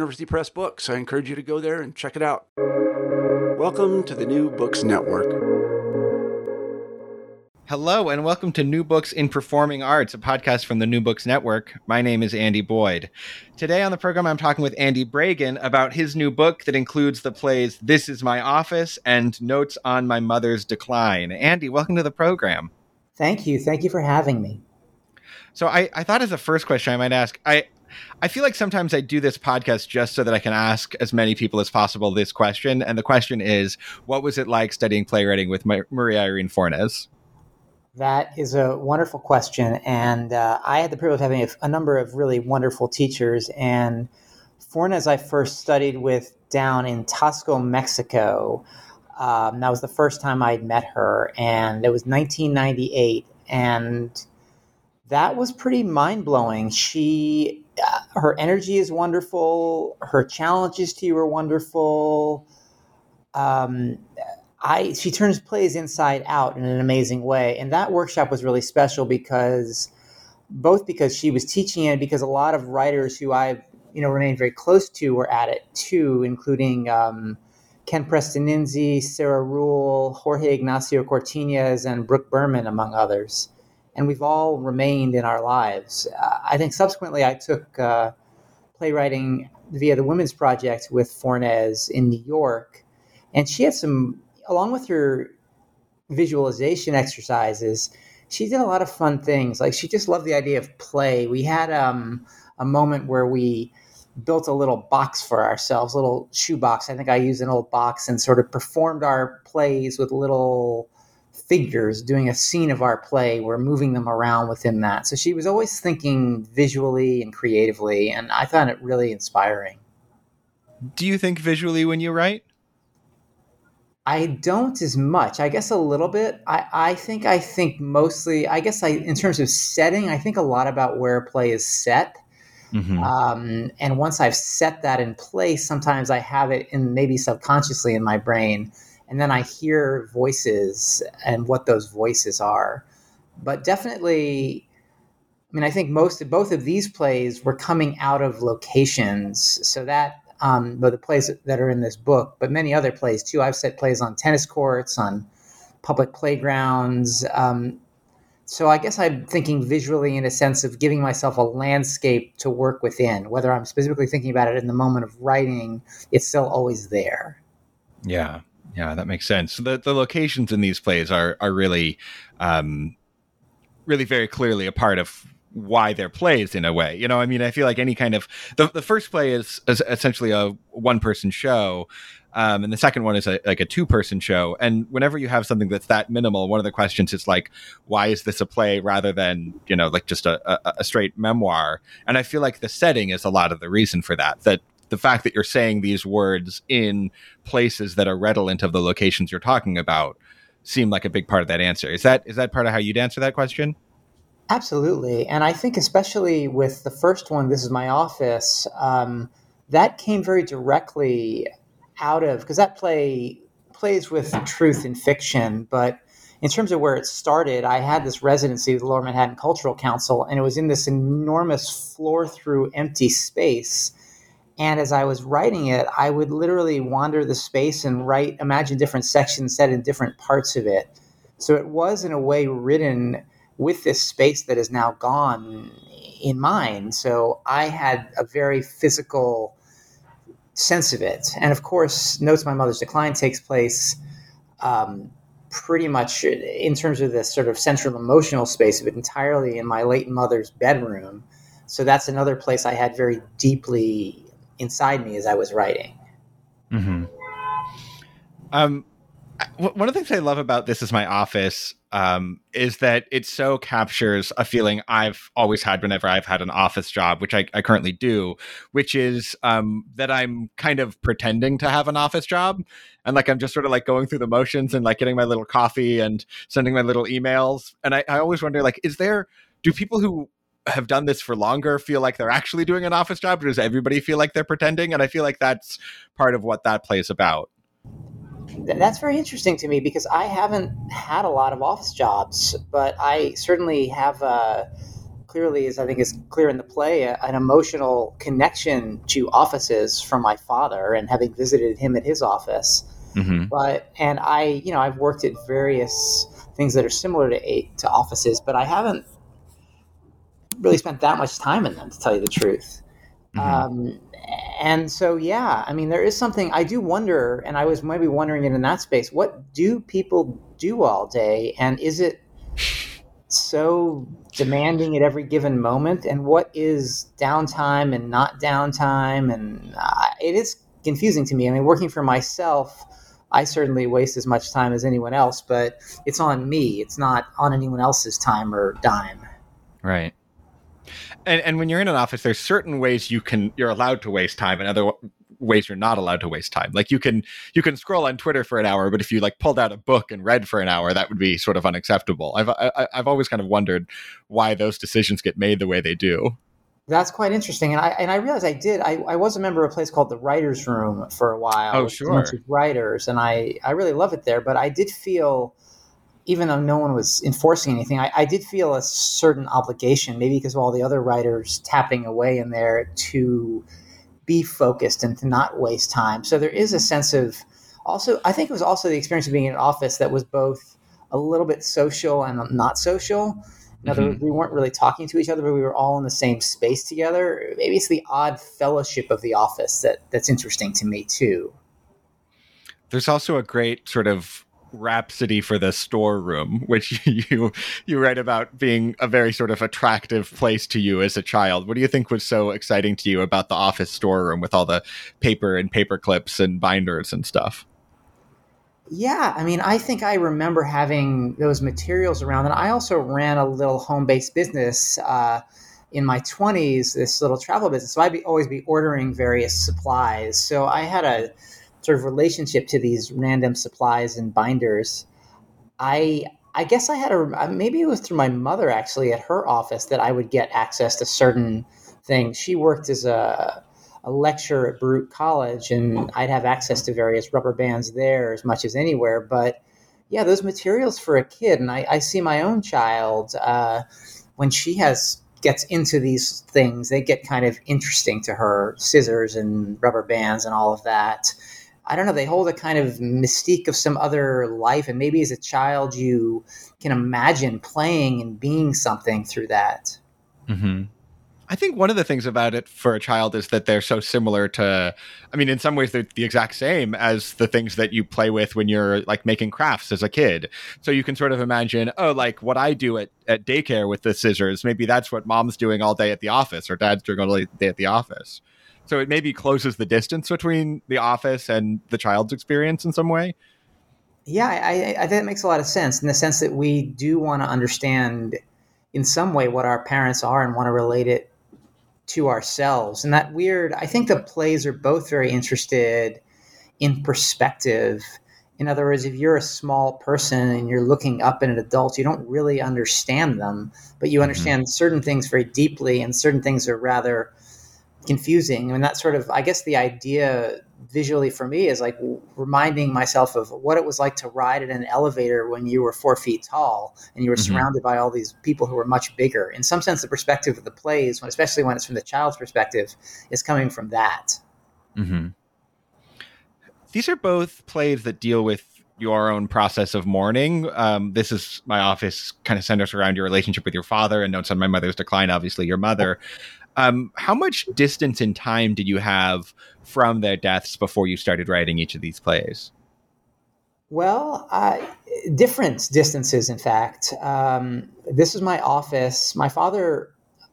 Press books. I encourage you to go there and check it out. Welcome to the New Books Network. Hello, and welcome to New Books in Performing Arts, a podcast from the New Books Network. My name is Andy Boyd. Today on the program, I'm talking with Andy Bragen about his new book that includes the plays This Is My Office and Notes on My Mother's Decline. Andy, welcome to the program. Thank you. Thank you for having me. So, I, I thought as a first question I might ask, I, I feel like sometimes I do this podcast just so that I can ask as many people as possible this question. And the question is, what was it like studying playwriting with Maria Irene Fornes? That is a wonderful question. And uh, I had the privilege of having a, a, number of really wonderful teachers. And Fornes, I first studied with down in Taxco, Mexico. Um, that was the first time I'd met her. And it was 1998. And that was pretty mind blowing. She, uh, her energy is wonderful. Her challenges to you are wonderful. Um, I she turns plays inside out in an amazing way, and that workshop was really special because both because she was teaching it, because a lot of writers who I've you know remained very close to were at it too, including um, Ken Prestininzi, Sarah Ruhl, Jorge Ignacio Cortiñas, and Brooke Berman, among others. And we've all remained in our lives. Uh, I think subsequently I took uh, playwriting via the Women's Project with Fornes in New York, and she had some along with her visualization exercises, she did a lot of fun things. Like she just loved the idea of play. We had um, a moment where we built a little box for ourselves, a little shoebox. I think I used an old box and sort of performed our plays with little figures doing a scene of our play. We're moving them around within that. So she was always thinking visually and creatively, and I found it really inspiring. Do you think visually when you write? I don't as much. I guess a little bit. I, I think I think mostly. I guess I in terms of setting, I think a lot about where a play is set. Mm-hmm. Um, and once I've set that in place, sometimes I have it in maybe subconsciously in my brain, and then I hear voices and what those voices are. But definitely, I mean, I think most of both of these plays were coming out of locations, so that um, but the plays that are in this book, but many other plays too. I've set plays on tennis courts, on public playgrounds. Um, so I guess I'm thinking visually in a sense of giving myself a landscape to work within. Whether I'm specifically thinking about it in the moment of writing, it's still always there. Yeah, yeah, that makes sense. The the locations in these plays are are really, um, really very clearly a part of why they're plays in a way. You know, I mean, I feel like any kind of the, the first play is, is essentially a one person show. Um, and the second one is a, like a two person show. And whenever you have something that's that minimal, one of the questions is like, why is this a play rather than, you know, like just a, a, a straight memoir? And I feel like the setting is a lot of the reason for that, that the fact that you're saying these words in places that are redolent of the locations you're talking about seem like a big part of that answer. Is that, is that part of how you'd answer that question? Absolutely. And I think, especially with the first one, This is My Office, um, that came very directly out of, because that play plays with truth and fiction. But in terms of where it started, I had this residency with the Lower Manhattan Cultural Council, and it was in this enormous floor through empty space. And as I was writing it, I would literally wander the space and write, imagine different sections set in different parts of it. So it was, in a way, written with this space that is now gone in mind. So I had a very physical sense of it. And of course, Notes My Mother's Decline takes place um, pretty much in terms of the sort of central emotional space of it entirely in my late mother's bedroom. So that's another place I had very deeply inside me as I was writing. Mm-hmm. Um, one of the things I love about this is my office um, is that it so captures a feeling I've always had whenever I've had an office job, which I, I currently do, which is um, that I'm kind of pretending to have an office job. And like I'm just sort of like going through the motions and like getting my little coffee and sending my little emails. And I, I always wonder, like, is there, do people who have done this for longer feel like they're actually doing an office job? Or does everybody feel like they're pretending? And I feel like that's part of what that plays about that's very interesting to me because I haven't had a lot of office jobs, but I certainly have uh, clearly, as I think is clear in the play, an emotional connection to offices from my father and having visited him at his office. Mm-hmm. But and I, you know, I've worked at various things that are similar to to offices, but I haven't really spent that much time in them, to tell you the truth. Mm-hmm. Um, and so yeah i mean there is something i do wonder and i was maybe wondering it in that space what do people do all day? And is it so demanding at every given moment? And what is downtime and not downtime? And uh, it is confusing to me. I mean working for myself i certainly waste as much time as anyone else but it's on me. It's not on anyone else's time or dime. Right and, and when you're in an office, there's certain ways you can you're allowed to waste time, and other ways you're not allowed to waste time. Like you can you can scroll on Twitter for an hour, but if you like pulled out a book and read for an hour, that would be sort of unacceptable. I've I, have i have always kind of wondered why those decisions get made the way they do. That's quite interesting, and I and I realized I did. I, I was a member of a place called the Writers' Room for a while. Oh, sure. writers, and I I really love it there. But I did feel even though no one was enforcing anything, I, I, did feel a certain obligation, maybe because of all the other writers tapping away in there to be focused and to not waste time. So there is a sense of also, I think it was also the experience of being in an office that was both a little bit social and not social. In other mm-hmm. words, we weren't really talking to each other, but we were all in the same space together. Maybe it's the odd fellowship of the office that that's interesting to me too. There's also a great sort of rhapsody for the storeroom, which you you write about being a very sort of attractive place to you as a child. What do you think was so exciting to you about the office storeroom with all the paper and paper clips and binders and stuff? Yeah, I mean, I think I remember having those materials around, and I also ran a little home-based business uh, in my twenties. This little travel business, so I'd be always be ordering various supplies. So I had a sort of relationship to these random supplies and binders, I I guess I had a maybe it was through my mother actually at her office that I would get access to certain things. She worked as a a lecturer at Baruch College, and I'd have access to various rubber bands there as much as anywhere. But yeah, those materials for a kid, and I, I see my own child uh, when she has gets into these things, they get kind of interesting to her, scissors and rubber bands and all of that. I don't know, they hold a kind of mystique of some other life. And maybe as a child, you can imagine playing and being something through that. Mm-hmm. I think one of the things about it for a child is that they're so similar to, I mean, in some ways, they're the exact same as the things that you play with when you're like making crafts as a kid. So you can sort of imagine, oh, like what I do at, at daycare with the scissors, maybe that's what mom's doing all day at the office or dad's doing all day at the office. So it maybe closes the distance between the office and the child's experience in some way. Yeah, I, I think it makes a lot of sense in the sense that we do want to understand in some way what our parents are and want to relate it to ourselves. And that weird, I think the plays are both very interested in perspective. In other words, if you're a small person and you're looking up at an adult, you don't really understand them, but you mm-hmm. understand mm-hmm. certain things very deeply, and certain things are rather confusing. I mean, that's sort of, I guess, the idea visually for me is like reminding myself of what it was like to ride in an elevator when you were four feet tall and you were mm-hmm. surrounded by all these people who were much bigger. In some sense, the perspective of the plays, especially when it's from the child's perspective, is coming from that. Mm-hmm. These are both plays that deal with your own process of mourning. Um, this is my office kind of centers around your relationship with your father and notes on my mother's decline, obviously your mother. Um, how much distance in time did you have from their deaths before you started writing each of these plays? Well, uh, different distances, in fact. Um, this is my office. My father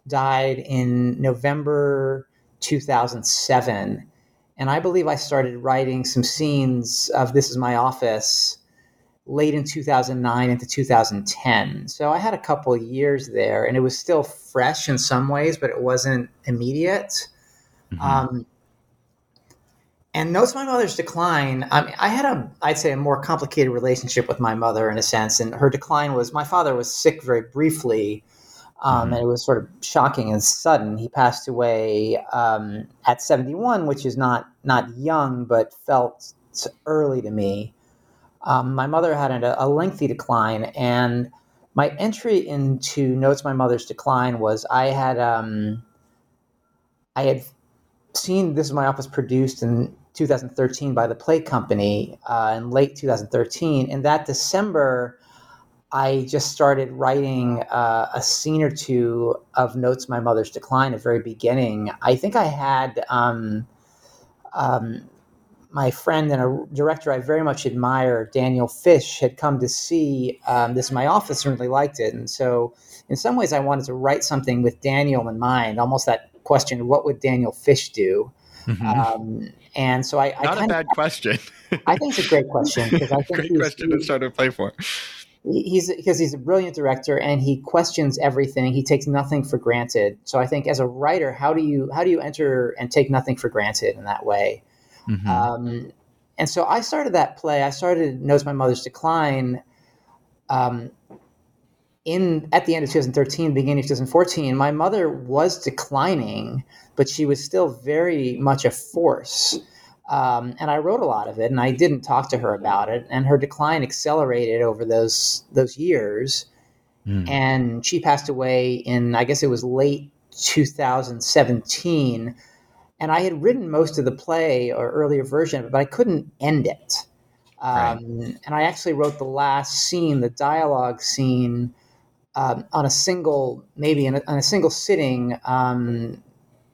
died in November 2007. And I believe I started writing some scenes of This Is My Office late in 2009 into 2010. So I had a couple of years there, and it was still fresh in some ways, but it wasn't immediate. Mm-hmm. Um, and notes my mother's decline. I mean, I had a, I'd say, a more complicated relationship with my mother in a sense, and her decline was my father was sick very briefly, um, mm-hmm. and it was sort of shocking and sudden. He passed away um, at 71, which is not not young, but felt early to me. Um, my mother had a, a lengthy decline, and my entry into notes my mother's decline was I had um, I had seen this is my office produced in 2013 by the Play Company uh, in late 2013. and that December, I just started writing uh, a scene or two of Notes My Mother's Decline at the very beginning. I think I had um, um, my friend and a director I very much admire, Daniel Fish, had come to see um, this in my office and really liked it. And so, in some ways, I wanted to write something with Daniel in mind, almost that question, what would Daniel Fish do? Mm-hmm. Um, and so I, not a bad of, question. I think it's a great question because I think great question to start to play for. He's because he's a brilliant director and he questions everything. He takes nothing for granted. So I think as a writer, how do you how do you enter and take nothing for granted in that way? Mm-hmm. Um, and so I started that play. I started Notes My Mother's Decline. Um, in at the end of 2013, beginning of 2014, my mother was declining, but she was still very much a force. Um, and I wrote a lot of it, and I didn't talk to her about it. And her decline accelerated over those those years. Mm. And she passed away in, I guess it was late 2017. And I had written most of the play or earlier version but I couldn't end it. Um, right. And I actually wrote the last scene, the dialogue scene, um, on a single, maybe in a, on a single sitting, um,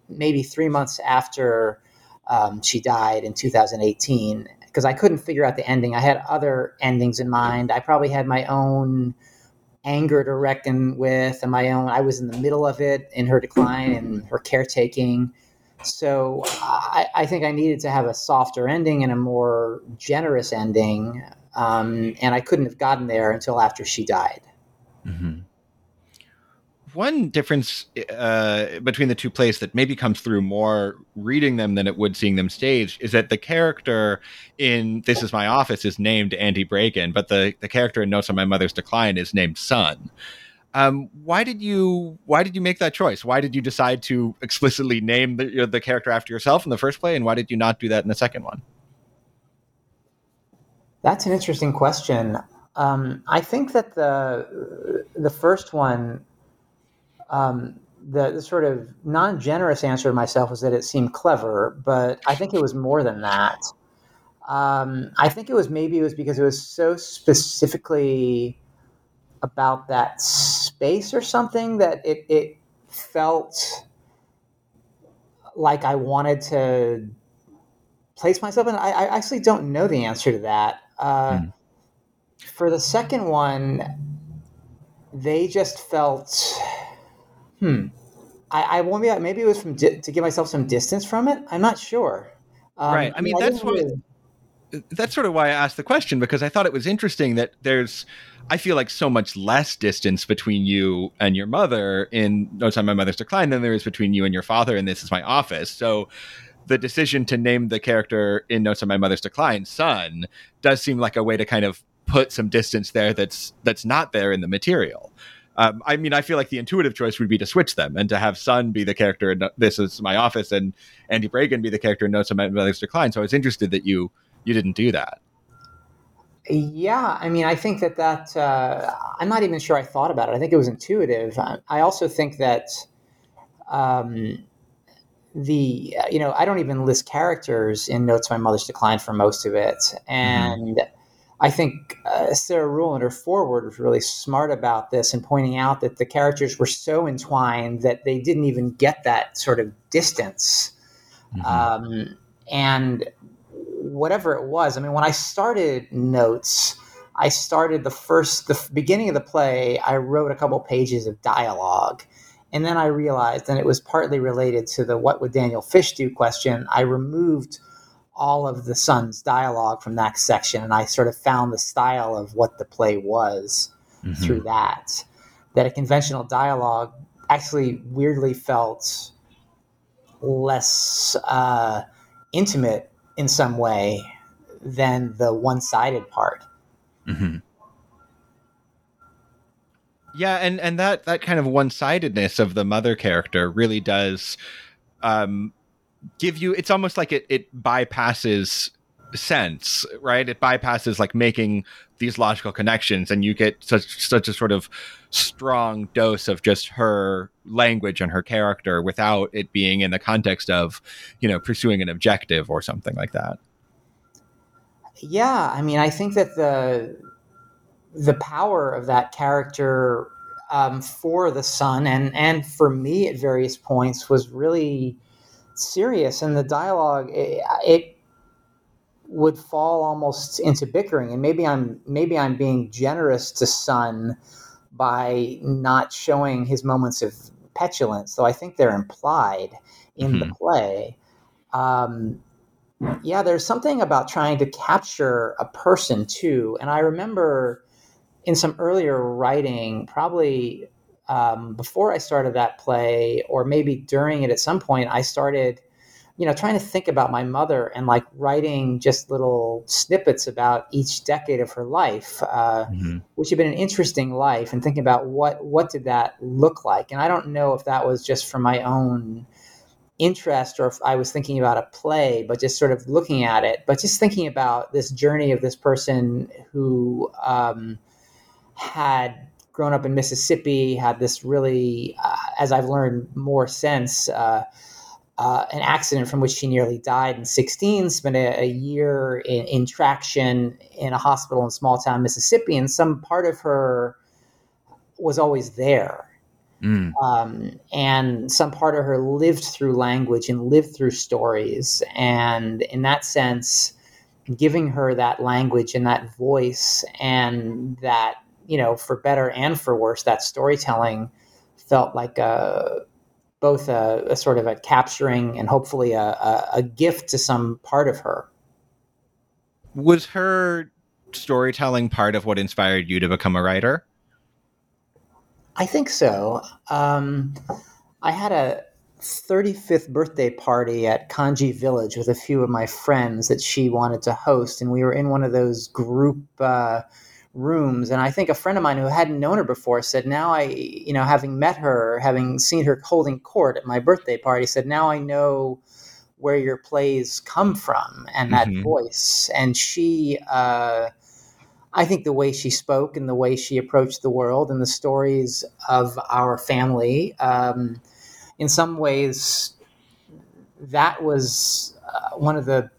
maybe three months after um, she died in 2018, because I couldn't figure out the ending. I had other endings in mind. I probably had my own anger to reckon with, and my own. I was in the middle of it in her decline and her caretaking. So I, I think I needed to have a softer ending and a more generous ending, um, and I couldn't have gotten there until after she died. Mm-hmm one difference uh, between the two plays that maybe comes through more reading them than it would seeing them staged is that the character in This Is My Office is named Andy Bragen, but the, the character in Notes on My Mother's Decline is named Son. Um, why did you why did you make that choice? Why did you decide to explicitly name the, the character after yourself in the first play, and why did you not do that in the second one? That's an interesting question. Um, I think that the the first one um, the, the, sort of non generous answer to myself was that it seemed clever, but I think it was more than that. Um, I think it was maybe it was because it was so specifically about that space or something that it, it felt like I wanted to place myself in. I, I actually don't know the answer to that. Uh, mm. For the second one, they just felt Hmm. I, I maybe maybe it was from di- to give myself some distance from it. I'm not sure. Um, right. I mean, I that's what. That's sort of why I asked the question because I thought it was interesting that there's, I feel like so much less distance between you and your mother in No Time My Mother's Decline than there is between you and your father in This Is My Office. So the decision to name the character in Notes on My Mother's Decline son does seem like a way to kind of put some distance there that's that's not there in the material. Um, I mean, I feel like the intuitive choice would be to switch them and to have Son be the character in This Is My Office and Andy Bragen be the character in Notes of My Mother's Decline. So I was interested that you you didn't do that. Yeah, I mean, I think that that uh, I'm not even sure I thought about it. I think it was intuitive. I also think that um, the you know I don't even list characters in Notes My Mother's Decline for most of it, mm-hmm. and. Mm-hmm I think uh, Sarah Ruhl in her forward was really smart about this and pointing out that the characters were so entwined that they didn't even get that sort of distance. Mm-hmm. Um, and whatever it was. I mean, when I started notes, I started the first, the beginning of the play, I wrote a couple pages of dialogue. And then I realized, and it was partly related to the what would Daniel Fish do question, I removed all of the son's dialogue from that section and I sort of found the style of what the play was mm-hmm. through that. That a conventional dialogue actually weirdly felt less uh, intimate in some way than the one sided part. Mm-hmm. Yeah, and and that that kind of one sidedness of the mother character really does um, give you. It's almost like it it bypasses sense, right? It bypasses like making these logical connections, and you get such such a sort of strong dose of just her language and her character without it being in the context of, you know, pursuing an objective or something like that. Yeah, I mean, I think that the the power of that character um, for the son and and for me at various points was really serious, and the dialogue it, it would fall almost into bickering. And maybe I'm maybe I'm being generous to son by not showing his moments of petulance, though I think they're implied in mm-hmm. the play. Um, yeah, there's something about trying to capture a person too. And I remember in some earlier writing, probably um, before I started that play, or maybe during it at some point, I started, you know, trying to think about my mother and like writing just little snippets about each decade of her life, uh, mm-hmm. which had been an interesting life, and thinking about what what did that look like. And I don't know if that was just for my own interest or if I was thinking about a play, but just sort of looking at it, but just thinking about this journey of this person who um, had grown up in Mississippi, had this really, uh, as I've learned more since, uh, uh, an accident from which she nearly died in 16, spent a, a year in, in, traction in a hospital in small town Mississippi, and some part of her was always there Mm. Um, and some part of her lived through language and lived through stories. And in that sense, giving her that language and that voice and that, you know, for better and for worse, that storytelling felt like a, both a, a sort of a capturing and hopefully a, a, a gift to some part of her. Was her storytelling part of what inspired you to become a writer? I think so. Um, I had a 35th birthday party at Kanji Village with a few of my friends that she wanted to host, and we were in one of those group uh, rooms. And I think a friend of mine who hadn't known her before said, "Now I, you know, having met her, having seen her holding court at my birthday party, said now I know." Where your plays come from and that mm-hmm. voice, and she uh, I think the way she spoke and the way she approached the world and the stories of our family, um, in some ways, that was uh, one of the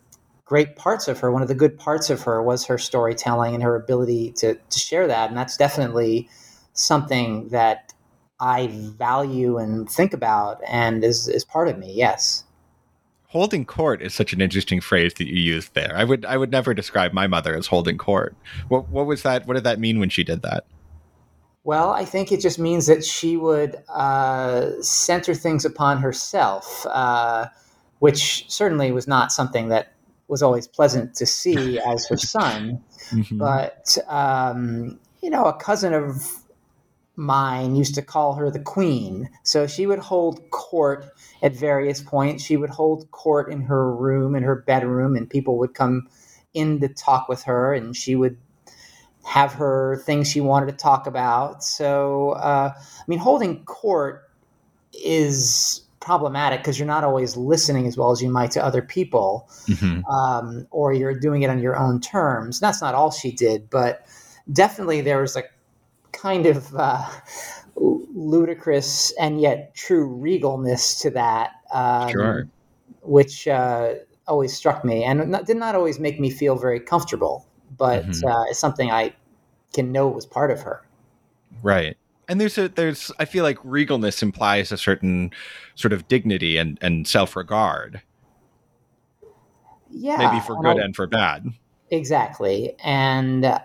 great parts of her. One of the good parts of her was her storytelling and her ability to, to share that. And that's definitely something that I value and think about and is, is part of me, yes holding court is such an interesting phrase that you used there. I would I would never describe my mother as holding court. What what was that? What did that mean when she did that? Well, I think it just means that she would uh, center things upon herself, uh, which certainly was not something that was always pleasant to see as her son. Mm-hmm. But um, you know, a cousin of mine used to call her the queen. So she would hold court at various points. She would hold court in her room, in her bedroom, and people would come in to talk with her, and she would have her things she wanted to talk about. So, uh, I mean, holding court is problematic because you're not always listening as well as you might to other people, mm-hmm. um, or you're doing it on your own terms. That's not all she did, but definitely there was a kind of uh, ludicrous and yet true regalness to that, um, sure. which uh, always struck me and not, did not always make me feel very comfortable, but mm-hmm. uh, it's something I can know was part of her. Right. And there's a there's I feel like regalness implies a certain sort of dignity and, and self regard. yeah, maybe for good and for bad. Exactly, and uh,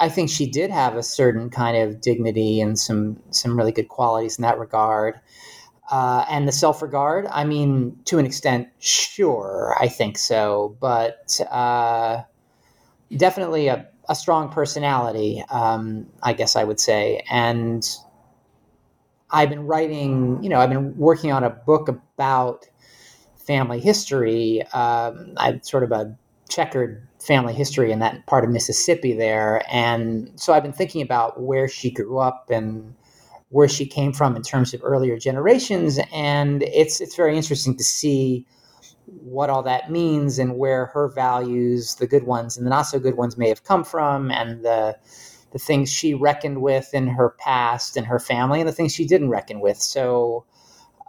I think she did have a certain kind of dignity and some some really good qualities in that regard. Uh, and the self regard, I mean, to an extent, sure, I think so, but uh, definitely a, a strong personality, um, I guess I would say. And I've been writing, you know, I've been working on a book about family history. Um, I've sort of a checkered family history in that part of Mississippi there. And so I've been thinking about where she grew up and where she came from in terms of earlier generations. And it's it's very interesting to see what all that means and where her values, the good ones and the not so good ones, may have come from, and the the things she reckoned with in her past and her family, and the things she didn't reckon with. So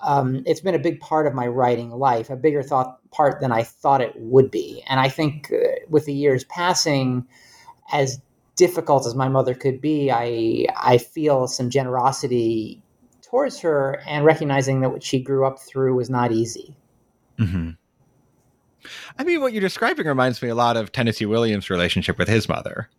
um, it's been a big part of my writing life, a bigger thought part than I thought it would be. And I think uh, with the years passing, as difficult as my mother could be, I I feel some generosity towards her and recognizing that what she grew up through was not easy. Mm-hmm. I mean, what you're describing reminds me a lot of Tennessee Williams' relationship with his mother.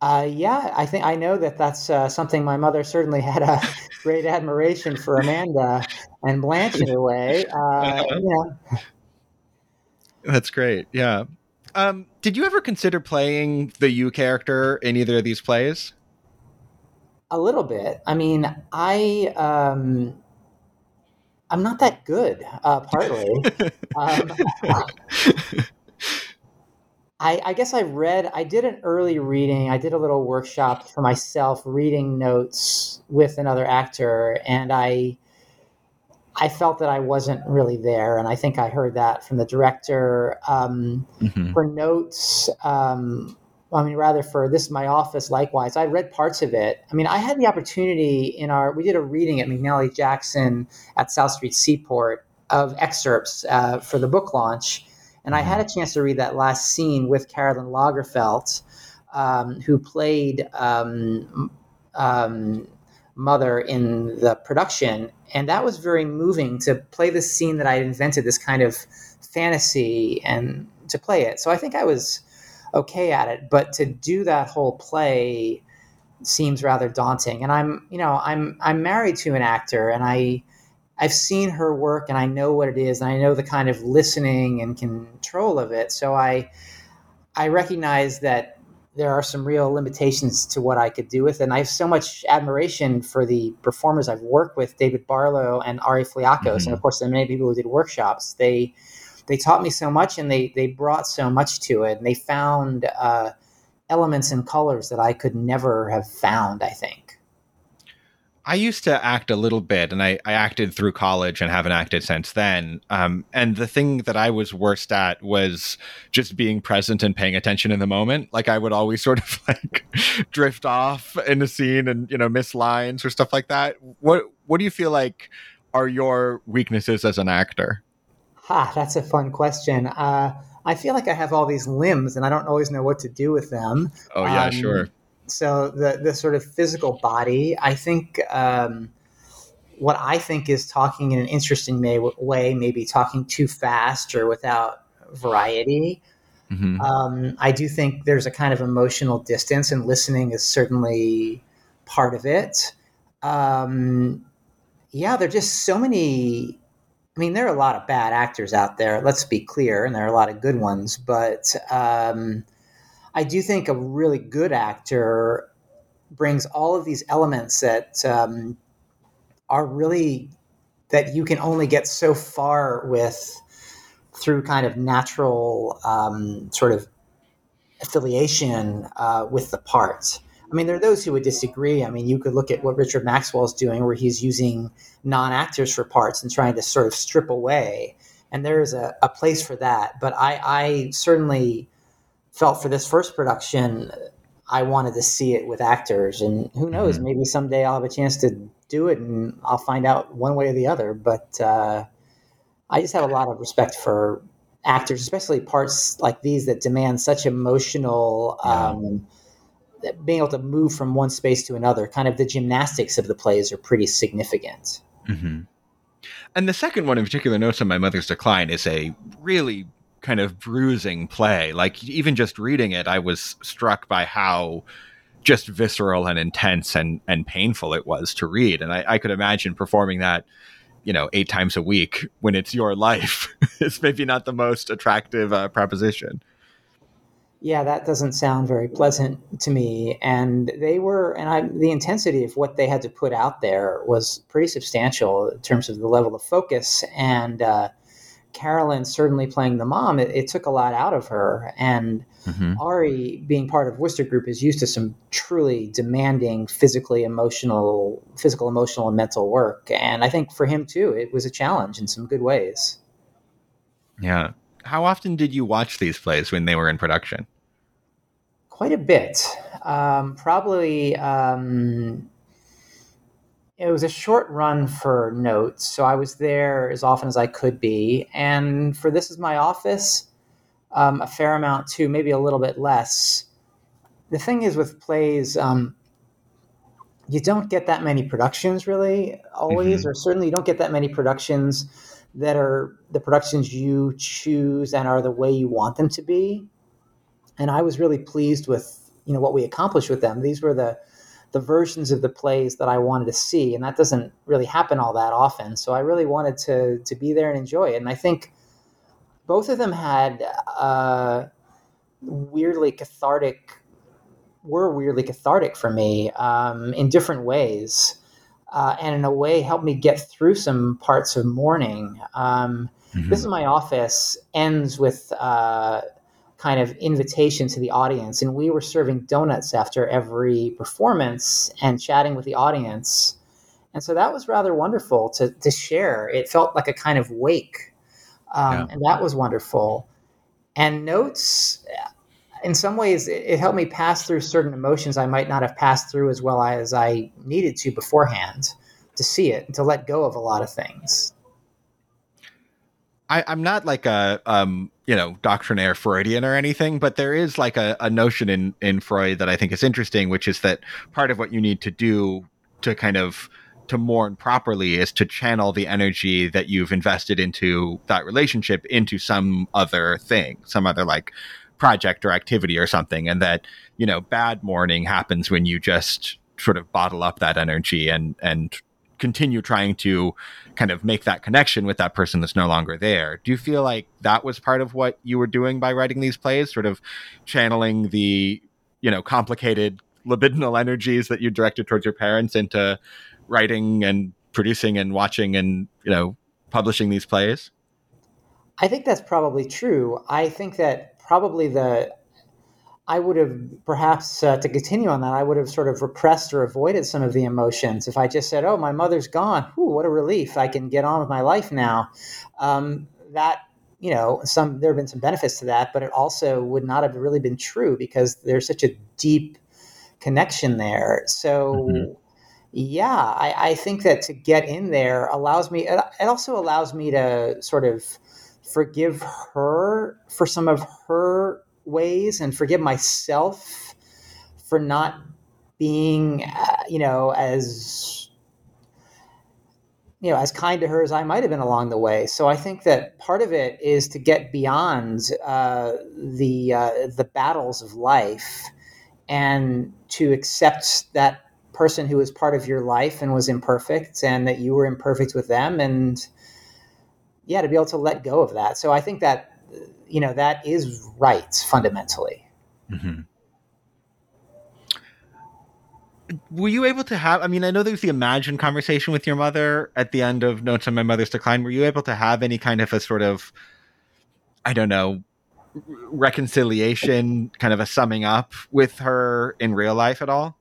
Uh, yeah, I think I know that that's uh, something my mother certainly had a great admiration for Amanda and Blanche in a way. Uh, yeah. That's great. Yeah. Um, did you ever consider playing the you character in either of these plays? A little bit. I mean, I um, I'm not that good. Uh, partly. um, I, I, guess I read. I did an early reading. I did a little workshop for myself, reading notes with another actor, and I I felt that I wasn't really there, and I think I heard that from the director. Um, mm-hmm. For notes, um, I mean, rather for this my office. Likewise, I read parts of it. I mean, I had the opportunity in our we did a reading at McNally Jackson at South Street Seaport of excerpts uh, for the book launch, and I had a mm-hmm. chance to read that last scene with Carolyn Lagerfelt, um, who played. Um, um mother in the production and that was very moving to play this scene that I had invented, this kind of fantasy, and to play it. So I think I was okay at it, but to do that whole play seems rather daunting. And I'm, you know, I'm I'm married to an actor, and I I've seen her work, and I know what it is, and I know the kind of listening and control of it. So I I recognize that there are some real limitations to what I could do with it. And I have so much admiration for the performers I've worked with, David Barlow and Ari Fliakos, mm-hmm. and of course the many people who did workshops. They they taught me so much, and they they brought so much to it, and they found uh, elements and colors that I could never have found. I think. I used to act a little bit, and I, I acted through college and haven't acted since then. Um, and the thing that I was worst at was just being present and paying attention in the moment. Like I would always sort of like drift off in a scene and you know miss lines or stuff like that. What What do you feel like are your weaknesses as an actor? Ha, that's a fun question. Uh, I feel like I have all these limbs, and I don't always know what to do with them. Oh yeah, um, sure so the the sort of physical body, I think. Um, what I think is talking in an interesting may, way, maybe talking too fast or without variety. Mm-hmm. Um, I do think there's a kind of emotional distance, and listening is certainly part of it. Um, yeah, there are just so many. I mean, there are a lot of bad actors out there. Let's be clear, and there are a lot of good ones. But um, I do think a really good actor brings all of these elements that um, are really that you can only get so far with through kind of natural um, sort of affiliation uh, with the part. I mean, there are those who would disagree. I mean, you could look at what Richard Maxwell is doing, where he's using non actors for parts and trying to sort of strip away. And there is a, a place for that. But I, I certainly felt for this first production, I wanted to see it with actors, and who knows, mm-hmm. maybe someday I'll have a chance to do it, and I'll find out one way or the other. But uh, I just have a lot of respect for actors, especially parts like these that demand such emotional. Um, being able to move from one space to another, kind of the gymnastics of the plays are pretty significant. Mm-hmm. And the second one in particular, Notes on My Mother's Decline, is a really kind of bruising play. Like even just reading it, I was struck by how just visceral and intense and and painful it was to read. And I, I could imagine performing that, you know, eight times a week when it's your life is maybe not the most attractive uh, proposition. Yeah, that doesn't sound very pleasant to me. And they were, and I, the intensity of what they had to put out there was pretty substantial in terms of the level of focus. And uh, Carolyn certainly playing the mom, it, it, took a lot out of her. And mm-hmm. Ari, being part of Wooster Group, is used to some truly demanding physically emotional, physical, emotional, and mental work. And I think for him too, it was a challenge in some good ways. Yeah how often did you watch these plays when they were in production? Quite a bit. Um, probably. Um, it was a short run for notes, so I was there as often as I could be. And for this is my office, um, a fair amount too, maybe a little bit less. The thing is with plays, um, you don't get that many productions really always, mm-hmm. or certainly you don't get that many productions that are the productions you choose and are the way you want them to be. And I was really pleased with you know what we accomplished with them. These were the the versions of the plays that I wanted to see, and that doesn't really happen all that often. So I really wanted to to be there and enjoy it. And I think both of them had uh, weirdly cathartic were weirdly cathartic for me um, in different ways uh, and in a way helped me get through some parts of mourning. Um, mm-hmm. This is my office ends with uh, kind of invitation to the audience, and we were serving donuts after every performance and chatting with the audience. And so that was rather wonderful to, to share. It felt like a kind of wake, um, yeah. and that was wonderful. And notes, in some ways, it, it, helped me pass through certain emotions I might not have passed through as well as I needed to beforehand to see it and to let go of a lot of things. I, am not like a um, you know doctrinaire Freudian or anything, but there is like a, a notion in in Freud that I think is interesting, which is that part of what you need to do to kind of to mourn properly is to channel the energy that you've invested into that relationship into some other thing, some other like project or activity or something and that you know bad morning happens when you just sort of bottle up that energy and and continue trying to kind of make that connection with that person that's no longer there. Do you feel like that was part of what you were doing by writing these plays, sort of channeling the, you know, complicated libidinal energies that you directed towards your parents into writing and producing and watching and, you know, publishing these plays? I think that's probably true. I think that probably the I would have perhaps uh, to continue on that. I would have sort of repressed or avoided some of the emotions if I just said, "Oh, my mother's gone. Ooh, what a relief! I can get on with my life now." Um, that you know, some there have been some benefits to that, but it also would not have really been true because there's such a deep connection there. So. Mm-hmm. Yeah, I, I think that to get in there allows me. It also allows me to sort of forgive her for some of her ways and forgive myself for not being, uh, you know, as you know, as kind to her as I might have been along the way. So I think that part of it is to get beyond uh, the uh, the battles of life and to accept that person who was part of your life and was imperfect, and that you were imperfect with them, and yeah, to be able to let go of that. So I think that you know that is right fundamentally. Mm-hmm. Were you able to have? I mean, I know there's the imagined conversation with your mother at the end of Notes on My Mother's Decline. Were you able to have any kind of a sort of, I don't know, reconciliation, kind of a summing up with her in real life at all?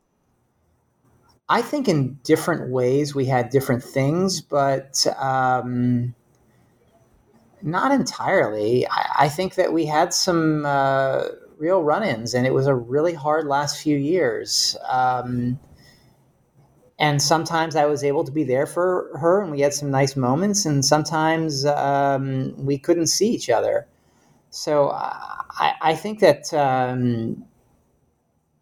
I think in different ways we had different things, but um, not entirely. I, I think that we had some uh, real run ins, and it was a really hard last few years. Um, and sometimes I was able to be there for her, and we had some nice moments, and sometimes um, we couldn't see each other. So I, I think that um,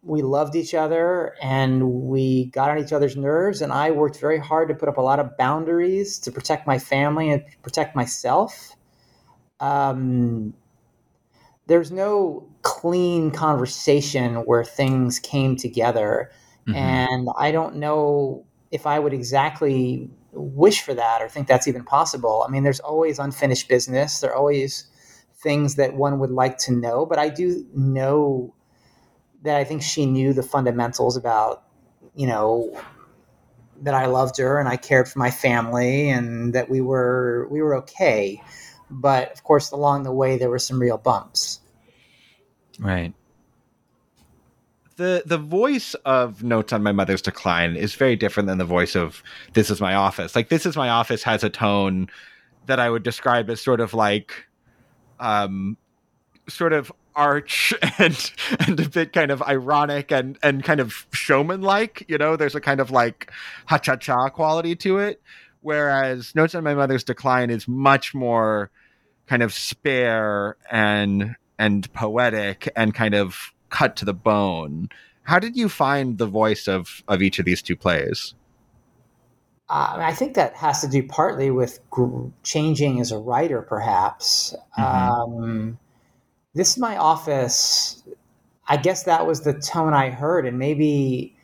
we loved each other and we got on each other's nerves, and I worked very hard to put up a lot of boundaries to protect my family and protect myself. Um, there's no clean conversation where things came together. Mm-hmm. And I don't know if I would exactly wish for that or think that's even possible. I mean, there's always unfinished business. There are always things that one would like to know, but I do know that I think she knew the fundamentals about, you know, that I loved her and I cared for my family and that we were we were okay. But of course, along the way, there were some real bumps. Right. The the voice of Notes on My Mother's Decline is very different than the voice of This Is My Office. Like This Is My Office has a tone that I would describe as sort of like um sort of arch and and a bit kind of ironic and and kind of showman like you know there's a kind of like ha cha cha quality to it whereas notes on my mother's decline is much more kind of spare and and poetic and kind of cut to the bone how did you find the voice of of each of these two plays uh, I think that has to do partly with gr- changing as a writer, perhaps. Mm-hmm. Um, this is my office. I guess that was the tone I heard, and maybe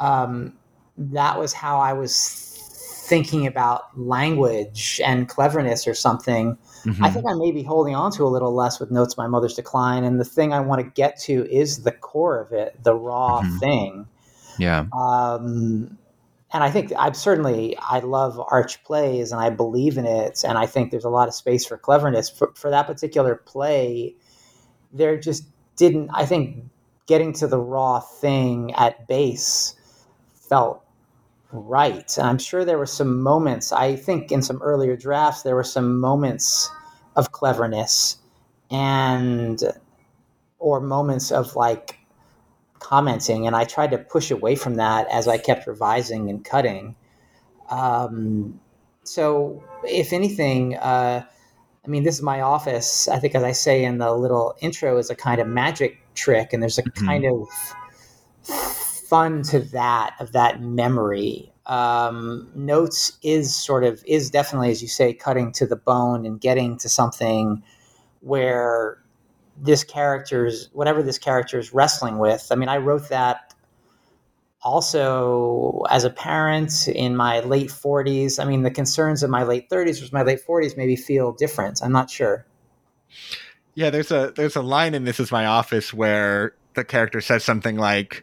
um, that was how I was thinking about language and cleverness or something. Mm-hmm. I think I may be holding on to a little less with Notes My Mother's Decline, and the thing I want to get to is the core of it, the raw mm-hmm. thing. Yeah. Um, and I think I'm certainly I love arch plays and I believe in it, and I think there's a lot of space for cleverness for, for that particular play there just didn't i think getting to the raw thing at base felt right i'm sure there were some moments i think in some earlier drafts there were some moments of cleverness and or moments of like commenting and i tried to push away from that as i kept revising and cutting um, so if anything uh, I mean, this is my office. I think, as I say in the little intro, is a kind of magic trick, and there's a mm-hmm. kind of fun to that of that memory. Um, notes is sort of is definitely, as you say, cutting to the bone and getting to something where this character's whatever this character is wrestling with. I mean, I wrote that also as a parent in my late 40s i mean the concerns of my late 30s versus my late 40s maybe feel different i'm not sure yeah there's a there's a line in this is my office where the character says something like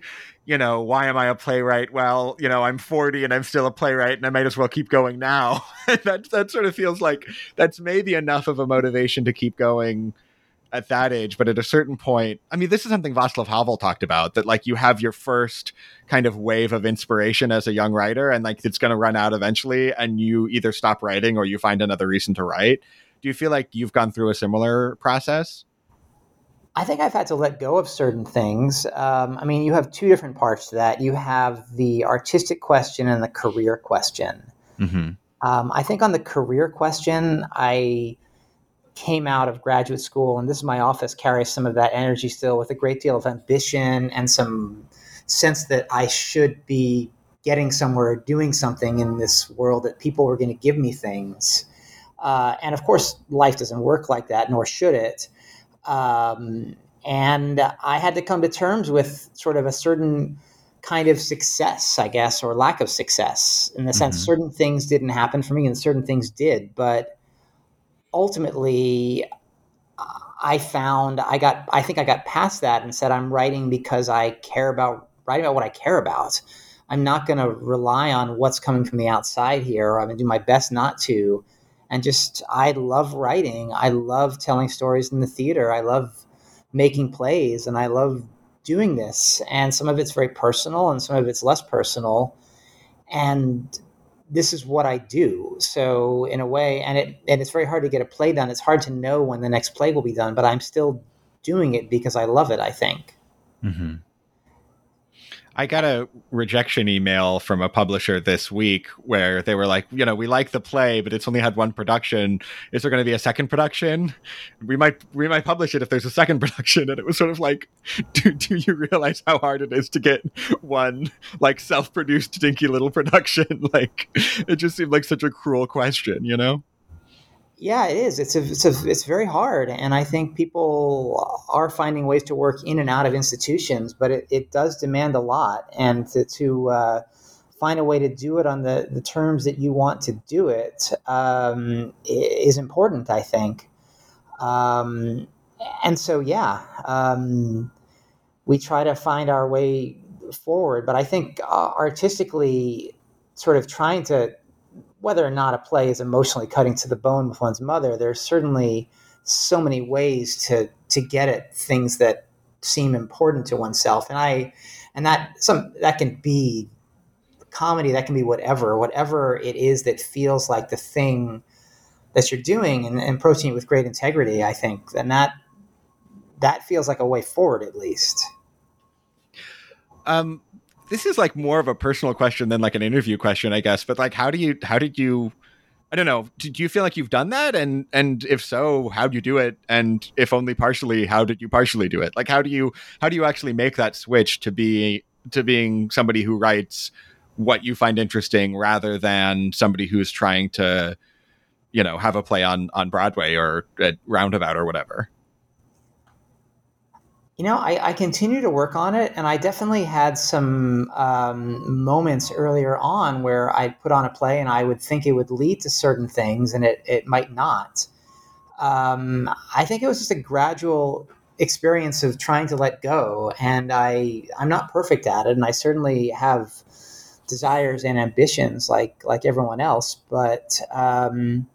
you know why am i a playwright well you know i'm 40 and i'm still a playwright and i might as well keep going now that that sort of feels like that's maybe enough of a motivation to keep going at that age, but at a certain point, I mean, this is something Václav Havel talked about that like you have your first kind of wave of inspiration as a young writer and like it's going to run out eventually and you either stop writing or you find another reason to write. Do you feel like you've gone through a similar process? I think I've had to let go of certain things. Um, I mean, you have two different parts to that. You have the artistic question and the career question. Mm-hmm. Um, I think on the career question, I came out of graduate school, and this is my office, carries some of that energy still with a great deal of ambition and some sense that I should be getting somewhere, or doing something in this world, that people were going to give me things. Uh, and of course, life doesn't work like that, nor should it. Um, and I had to come to terms with sort of a certain kind of success, I guess, or lack of success in the mm-hmm. sense certain things didn't happen for me and certain things did. But ultimately, I found I got I think I got past that and said I'm writing because I care about writing about what I care about. I'm not going to rely on what's coming from the outside here. I'm going to do my best not to. And just I love writing. I love telling stories in the theater. I love making plays and I love doing this. And some of it's very personal and some of it's less personal. And this is what I do. So in a way, and it and it's very hard to get a play done. It's hard to know when the next play will be done, but I'm still doing it because I love it. I think. Mm-hmm. I got a rejection email from a publisher this week where they were like, you know, we like the play, but it's only had one production. Is there going to be a second production? We might we might publish it if there's a second production. And it was sort of like, do, do you realize how hard it is to get one like self-produced dinky little production? like, it just seemed like such a cruel question, you know? Yeah, it is. It's a, it's a, it's very hard, and I think people are finding ways to work in and out of institutions, but it, it does demand a lot, and to, to uh, find a way to do it on the, the terms that you want to do it um, is important, I think. Um, and so, yeah, um, we try to find our way forward. But I think uh, artistically, sort of trying to, whether or not a play is emotionally cutting to the bone with one's mother, there's certainly so many ways to to get at things that seem important to oneself, and I, and that some that can be comedy, that can be whatever, whatever it is that feels like the thing that you're doing and, and approaching it with great integrity, I think, and that that feels like a way forward at least. Um, this is like more of a personal question than like an interview question, I guess. But like, how do you, how did you, I don't know, do you feel like you've done that? And and if so, how do you do it? And if only partially, how did you partially do it? Like, how do you, how do you actually make that switch to be to being somebody who writes what you find interesting rather than somebody who's trying to you know have a play on on broadway or at roundabout or whatever you know I, I continue to work on it and i definitely had some um, moments earlier on where i'd put on a play and i would think it would lead to certain things and it, it might not. Um, i think it was just a gradual experience of trying to let go and i i'm not perfect at it and i certainly have desires and ambitions like like everyone else but um,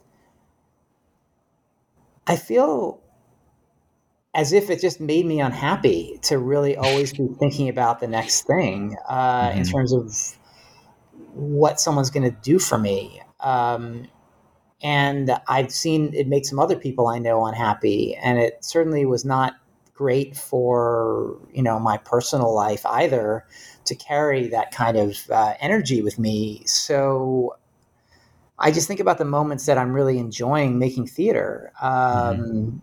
i feel as if it just made me unhappy to really always be thinking about the next thing uh, mm-hmm. in terms of what someone's going to do for me um, and i've seen it make some other people i know unhappy and it certainly was not great for you know my personal life either to carry that kind of uh, energy with me. So I just think about the moments that I'm really enjoying making theater. Um, mm-hmm.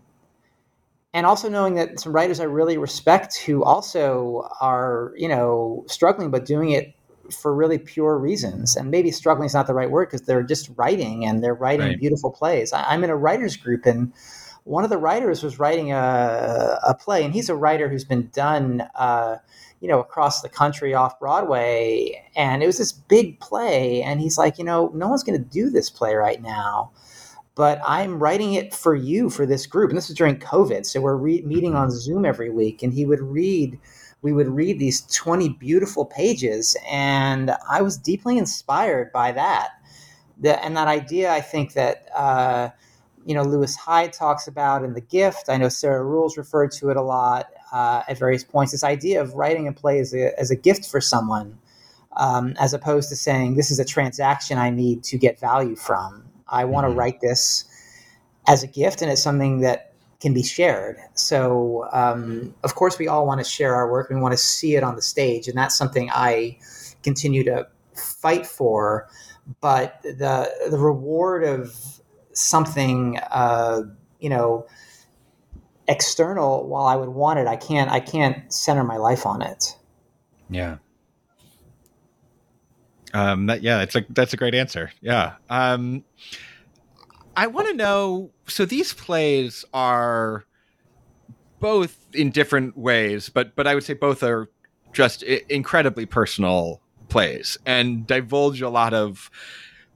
And also knowing that some writers I really respect who also are, you know, struggling, but doing it for really pure reasons. And maybe struggling is not the right word because they're just writing and they're writing right. beautiful plays. I, am in a writers group and one of the writers was writing a, a play, and he's a writer who's been done. Uh, you know, across the country off Broadway. And it was this big play. And he's like, you know, no one's going to do this play right now. But I'm writing it for you for this group. And this was during COVID. So we're re- meeting on Zoom every week. And he would read, we would read these 20 beautiful pages. And I was deeply inspired by that. The, and that idea, I think that, uh, you know, Lewis Hyde talks about in The Gift. I know Sarah Ruhl's referred to it a lot uh, at various points. This idea of writing a play as a, as a gift for someone, um, as opposed to saying, this is a transaction I need to get value from. I want to mm-hmm. write this as a gift, and it's something that can be shared. So, um, of course, we all want to share our work. We want to see it on the stage, and that's something I continue to fight for. But the the reward of something, uh, you know, external, while I would want it, I can't. I can't center my life on it. Yeah. Um. That, yeah. It's a that's a great answer. Yeah. Um. I want to know. So these plays are both in different ways, but but I would say both are just incredibly personal plays and divulge a lot of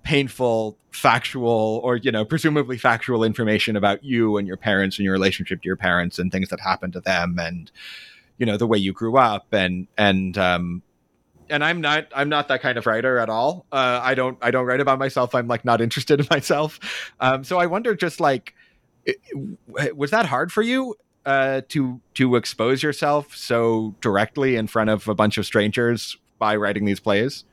painful factual or you know presumably factual information about you and your parents and your relationship to your parents and things that happened to them and you know the way you grew up and and um and I'm not I'm not that kind of writer at all. Uh, I don't I don't write about myself. I'm like not interested in myself. Um, so I wonder just like it, was that hard for you uh, to to expose yourself so directly in front of a bunch of strangers by writing these plays?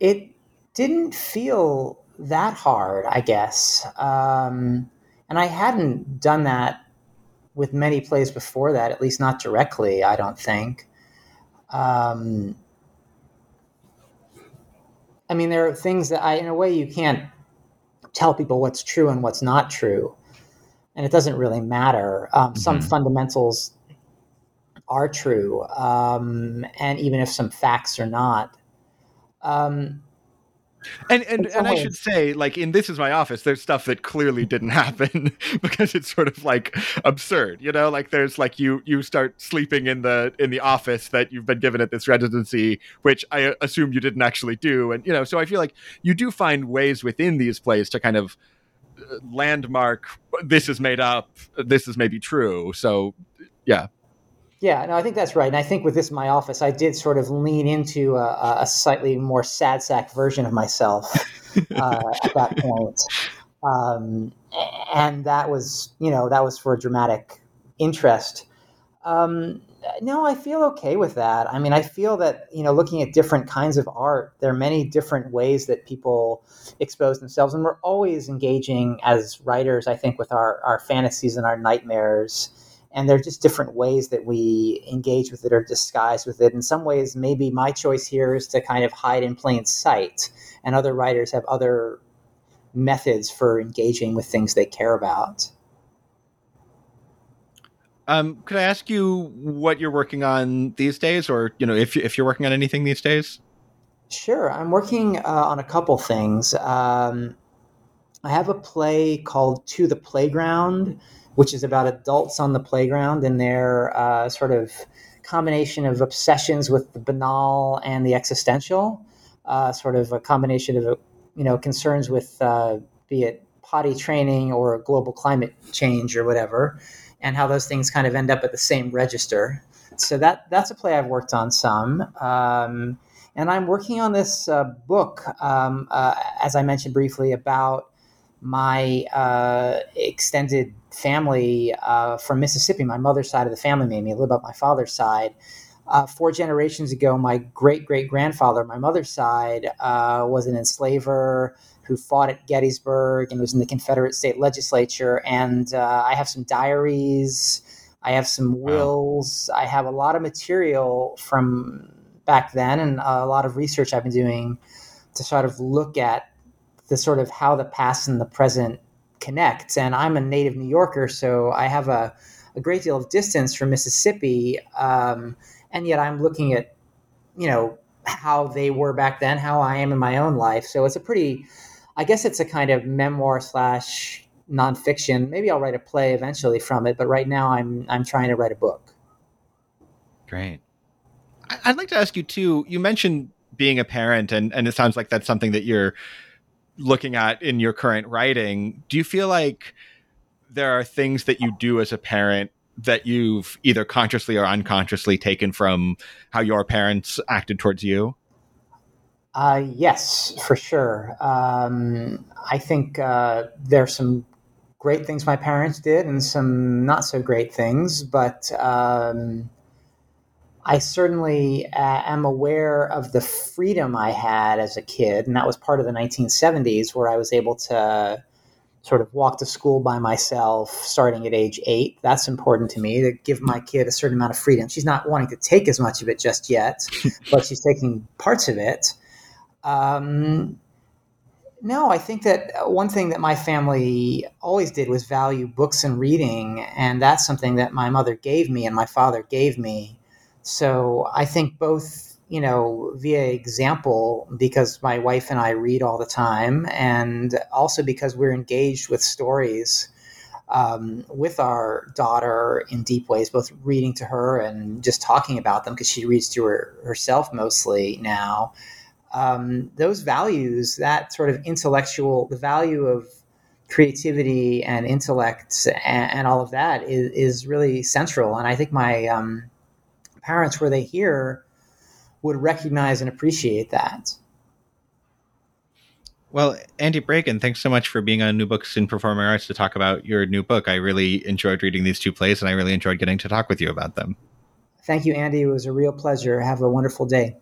it didn't feel that hard, I guess. Um, and I hadn't done that with many plays before that, at least not directly, I don't think. Um, I mean, there are things that I, in a way, you can't tell people what's true and what's not true. And it doesn't really matter. Um, mm-hmm. Some fundamentals are true, um, and even if some facts are not. Um, And and, and I should say, like in This Is My Office, there's stuff that clearly didn't happen because it's sort of like absurd, you know. Like there's like you you start sleeping in the in the office that you've been given at this residency, which I assume you didn't actually do, and you know. So I feel like you do find ways within these plays to kind of uh, landmark. This is made up. This is maybe true. So yeah. Yeah, no, I think that's right. And I think with this, my office, I did sort of lean into a, a slightly more sad sack version of myself uh, at that point. Um, and that was, you know, that was for dramatic interest. Um, no, I feel okay with that. I mean, I feel that, you know, looking at different kinds of art, there are many different ways that people expose themselves. And we're always engaging as writers, I think, with our, our fantasies and our nightmares and there are just different ways that we engage with it or disguise with it. In some ways, maybe my choice here is to kind of hide in plain sight, and other writers have other methods for engaging with things they care about. Um, could I ask you what you're working on these days, or you know, if if you're working on anything these days? Sure, I'm working uh, on a couple things. Um, I have a play called "To the Playground," which is about adults on the playground and their uh, sort of combination of obsessions with the banal and the existential, uh, sort of a combination of you know concerns with uh, be it potty training or global climate change or whatever, and how those things kind of end up at the same register. So that that's a play I've worked on some. Um, and I'm working on this uh, book, um, uh, as I mentioned briefly, about my uh, extended family uh, from Mississippi, my mother's side of the family made me live up my father's side. Uh, four generations ago, my great great grandfather, my mother's side, uh, was an enslaver who fought at Gettysburg and was in the Confederate state legislature. And uh, I have some diaries, I have some wills, wow. I have a lot of material from back then, and a lot of research I've been doing to sort of look at the sort of how the past and the present connect. And I'm a native New Yorker, so I have a, a great deal of distance from Mississippi. Um, and yet I'm looking at, you know, how they were back then, how I am in my own life. So it's a pretty, I guess it's a kind of memoir slash nonfiction. Maybe I'll write a play eventually from it, but right now I'm I'm trying to write a book. Great. I'd like to ask you too. You mentioned being a parent, and and it sounds like that's something that you're looking at in your current writing, do you feel like there are things that you do as a parent that you've either consciously or unconsciously taken from how your parents acted towards you? Uh, yes, for sure. Um, I think uh, there's some great things my parents did and some not so great things, but um, I certainly uh, am aware of the freedom I had as a kid, and that was part of the 1970s where I was able to sort of walk to school by myself starting at age eight. That's important to me to give my kid a certain amount of freedom. She's not wanting to take as much of it just yet, but she's taking parts of it. Um, no, I think that one thing that my family always did was value books and reading, and that's something that my mother gave me and my father gave me. So I think both, you know, via example, because my wife and I read all the time, and also because we're engaged with stories um, with our daughter in deep ways, both reading to her and just talking about them, because she reads to her herself mostly now. Um, those values, that sort of intellectual, the value of creativity and intellect and, and all of that is, is really central. And I think my um, parents where they hear would recognize and appreciate that. Well, Andy Bragen, thanks so much for being on New Books in Performing Arts to talk about your new book. I really enjoyed reading these two plays and I really enjoyed getting to talk with you about them. Thank you, Andy. It was a real pleasure. Have a wonderful day.